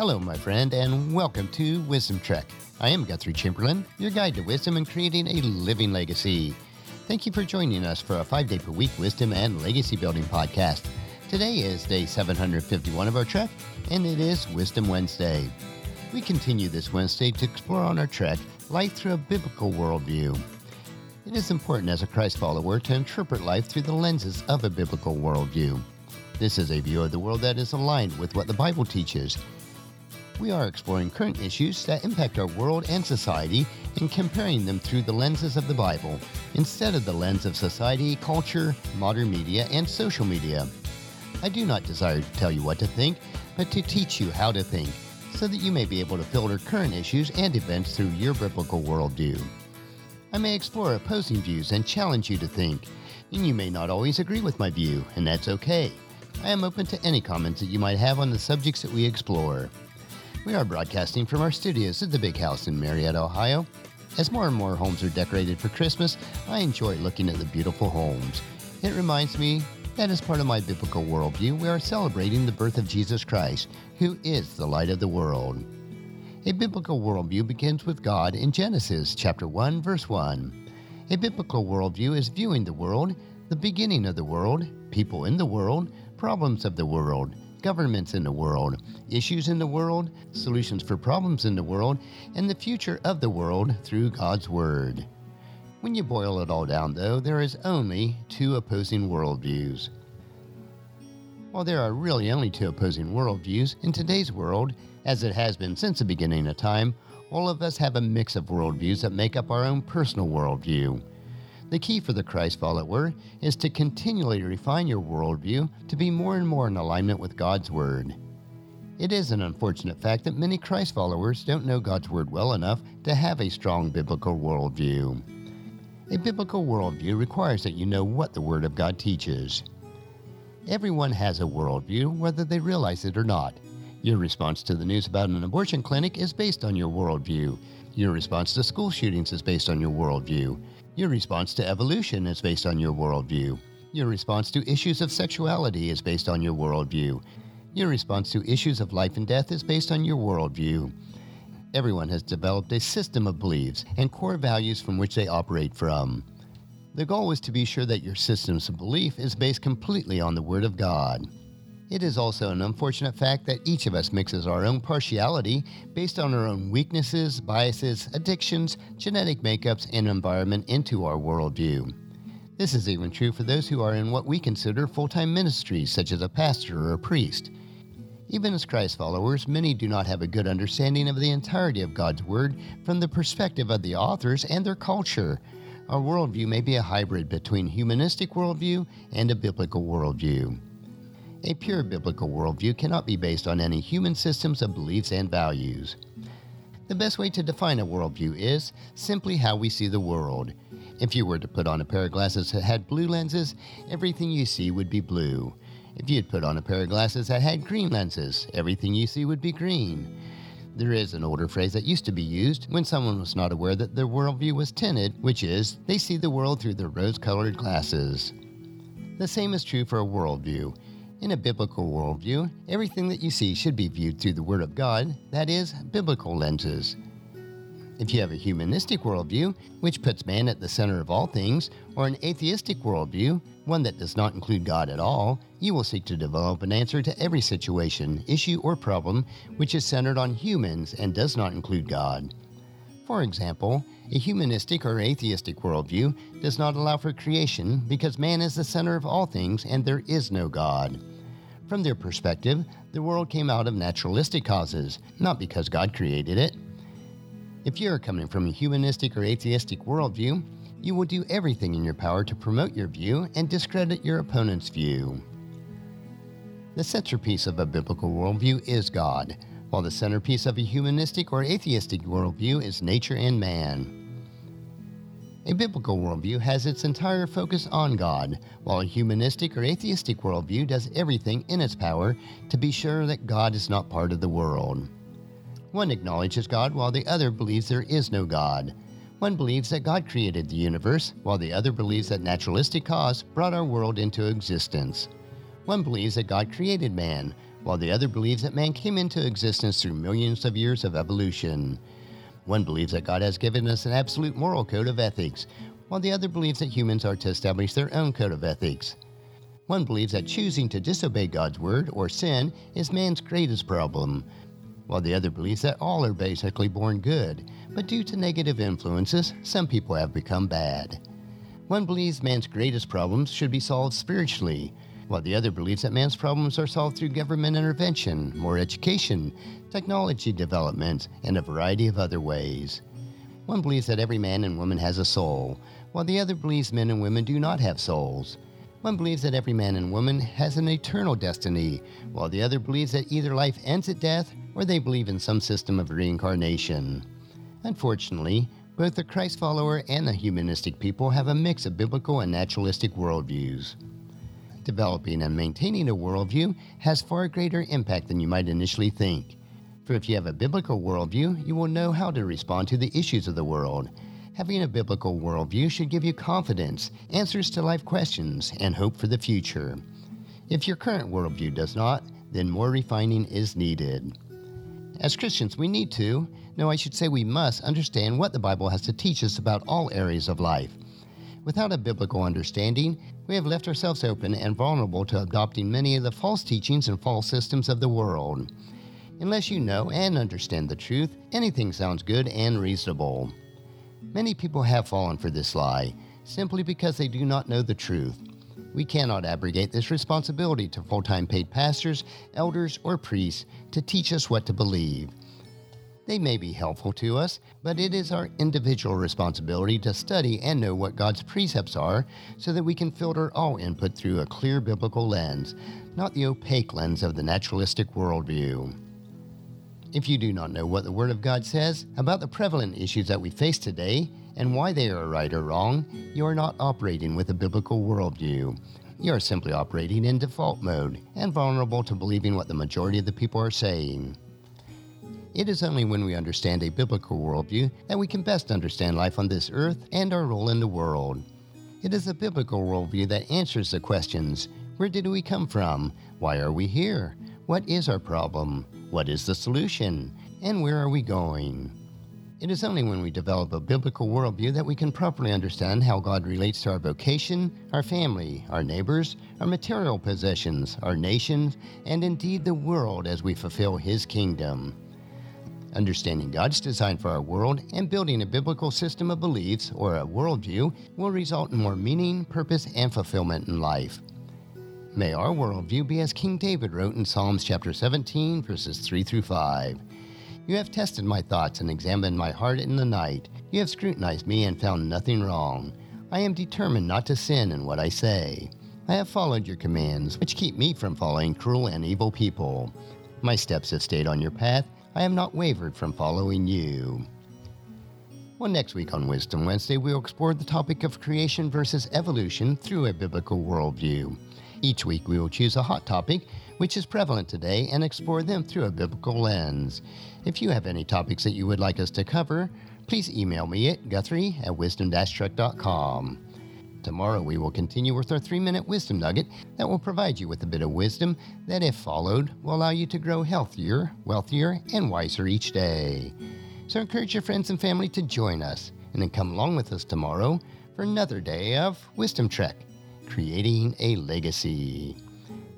Hello, my friend, and welcome to Wisdom Trek. I am Guthrie Chamberlain, your guide to wisdom and creating a living legacy. Thank you for joining us for a five day per week wisdom and legacy building podcast. Today is day 751 of our trek, and it is Wisdom Wednesday. We continue this Wednesday to explore on our trek life through a biblical worldview. It is important as a Christ follower to interpret life through the lenses of a biblical worldview. This is a view of the world that is aligned with what the Bible teaches. We are exploring current issues that impact our world and society and comparing them through the lenses of the Bible instead of the lens of society, culture, modern media, and social media. I do not desire to tell you what to think, but to teach you how to think so that you may be able to filter current issues and events through your biblical worldview. I may explore opposing views and challenge you to think, and you may not always agree with my view, and that's okay. I am open to any comments that you might have on the subjects that we explore. We are broadcasting from our studios at the Big House in Marietta, Ohio. As more and more homes are decorated for Christmas, I enjoy looking at the beautiful homes. It reminds me that as part of my biblical worldview, we are celebrating the birth of Jesus Christ, who is the light of the world. A biblical worldview begins with God in Genesis chapter 1 verse 1. A biblical worldview is viewing the world, the beginning of the world, people in the world, problems of the world, governments in the world, issues in the world, solutions for problems in the world, and the future of the world through God's Word. When you boil it all down, though, there is only two opposing worldviews. While there are really only two opposing worldviews in today's world, as it has been since the beginning of time, all of us have a mix of worldviews that make up our own personal worldview. The key for the Christ follower is to continually refine your worldview to be more and more in alignment with God's Word. It is an unfortunate fact that many Christ followers don't know God's Word well enough to have a strong biblical worldview. A biblical worldview requires that you know what the Word of God teaches. Everyone has a worldview, whether they realize it or not. Your response to the news about an abortion clinic is based on your worldview. Your response to school shootings is based on your worldview. Your response to evolution is based on your worldview. Your response to issues of sexuality is based on your worldview. Your response to issues of life and death is based on your worldview. Everyone has developed a system of beliefs and core values from which they operate from. The goal is to be sure that your systems of belief is based completely on the Word of God. It is also an unfortunate fact that each of us mixes our own partiality based on our own weaknesses, biases, addictions, genetic makeups, and environment into our worldview. This is even true for those who are in what we consider full time ministries, such as a pastor or a priest. Even as Christ followers, many do not have a good understanding of the entirety of God's Word from the perspective of the authors and their culture. Our worldview may be a hybrid between humanistic worldview and a biblical worldview. A pure biblical worldview cannot be based on any human systems of beliefs and values. The best way to define a worldview is simply how we see the world. If you were to put on a pair of glasses that had blue lenses, everything you see would be blue. If you'd put on a pair of glasses that had green lenses, everything you see would be green. There is an older phrase that used to be used when someone was not aware that their worldview was tinted, which is, they see the world through their rose colored glasses. The same is true for a worldview. In a biblical worldview, everything that you see should be viewed through the Word of God, that is, biblical lenses. If you have a humanistic worldview, which puts man at the center of all things, or an atheistic worldview, one that does not include God at all, you will seek to develop an answer to every situation, issue, or problem which is centered on humans and does not include God. For example, a humanistic or atheistic worldview does not allow for creation because man is the center of all things and there is no God. From their perspective, the world came out of naturalistic causes, not because God created it. If you are coming from a humanistic or atheistic worldview, you will do everything in your power to promote your view and discredit your opponent's view. The centerpiece of a biblical worldview is God, while the centerpiece of a humanistic or atheistic worldview is nature and man. A biblical worldview has its entire focus on God, while a humanistic or atheistic worldview does everything in its power to be sure that God is not part of the world. One acknowledges God while the other believes there is no God. One believes that God created the universe, while the other believes that naturalistic cause brought our world into existence. One believes that God created man, while the other believes that man came into existence through millions of years of evolution. One believes that God has given us an absolute moral code of ethics, while the other believes that humans are to establish their own code of ethics. One believes that choosing to disobey God's word or sin is man's greatest problem, while the other believes that all are basically born good, but due to negative influences, some people have become bad. One believes man's greatest problems should be solved spiritually, while the other believes that man's problems are solved through government intervention, more education, technology development, and a variety of other ways. One believes that every man and woman has a soul, while the other believes men and women do not have souls. One believes that every man and woman has an eternal destiny, while the other believes that either life ends at death or they believe in some system of reincarnation. Unfortunately, both the Christ follower and the humanistic people have a mix of biblical and naturalistic worldviews. Developing and maintaining a worldview has far greater impact than you might initially think. For if you have a biblical worldview, you will know how to respond to the issues of the world. Having a biblical worldview should give you confidence, answers to life questions, and hope for the future. If your current worldview does not, then more refining is needed. As Christians, we need to, no, I should say we must, understand what the Bible has to teach us about all areas of life. Without a biblical understanding, we have left ourselves open and vulnerable to adopting many of the false teachings and false systems of the world. Unless you know and understand the truth, anything sounds good and reasonable. Many people have fallen for this lie simply because they do not know the truth. We cannot abrogate this responsibility to full time paid pastors, elders, or priests to teach us what to believe. They may be helpful to us, but it is our individual responsibility to study and know what God's precepts are so that we can filter all input through a clear biblical lens, not the opaque lens of the naturalistic worldview. If you do not know what the Word of God says about the prevalent issues that we face today, and why they are right or wrong, you are not operating with a biblical worldview. You are simply operating in default mode and vulnerable to believing what the majority of the people are saying. It is only when we understand a biblical worldview that we can best understand life on this earth and our role in the world. It is a biblical worldview that answers the questions Where did we come from? Why are we here? What is our problem? What is the solution? And where are we going? It is only when we develop a biblical worldview that we can properly understand how God relates to our vocation, our family, our neighbors, our material possessions, our nations, and indeed the world as we fulfill His kingdom. Understanding God's design for our world and building a biblical system of beliefs or a worldview will result in more meaning, purpose, and fulfillment in life. May our worldview be as King David wrote in Psalms chapter 17, verses 3 through 5. You have tested my thoughts and examined my heart in the night. You have scrutinized me and found nothing wrong. I am determined not to sin in what I say. I have followed your commands, which keep me from following cruel and evil people. My steps have stayed on your path. I have not wavered from following you. Well, next week on Wisdom Wednesday, we'll explore the topic of creation versus evolution through a biblical worldview. Each week, we will choose a hot topic which is prevalent today and explore them through a biblical lens. If you have any topics that you would like us to cover, please email me at guthrie at wisdom-trek.com. Tomorrow we will continue with our three minute wisdom nugget that will provide you with a bit of wisdom that, if followed, will allow you to grow healthier, wealthier, and wiser each day. So encourage your friends and family to join us and then come along with us tomorrow for another day of Wisdom Trek, creating a legacy.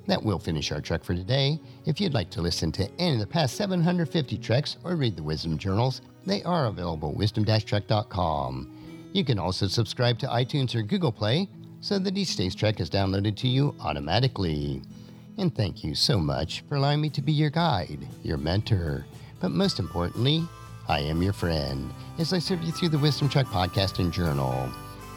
That will finish our trek for today. If you'd like to listen to any of the past 750 treks or read the Wisdom Journals, they are available at wisdom-trek.com. You can also subscribe to iTunes or Google Play so that each day's trek is downloaded to you automatically. And thank you so much for allowing me to be your guide, your mentor, but most importantly, I am your friend as I serve you through the Wisdom Trek podcast and journal.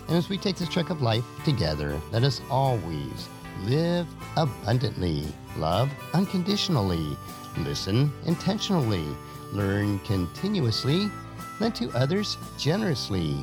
And as we take this trek of life together, let us always live abundantly, love unconditionally, listen intentionally, learn continuously, lend to others generously,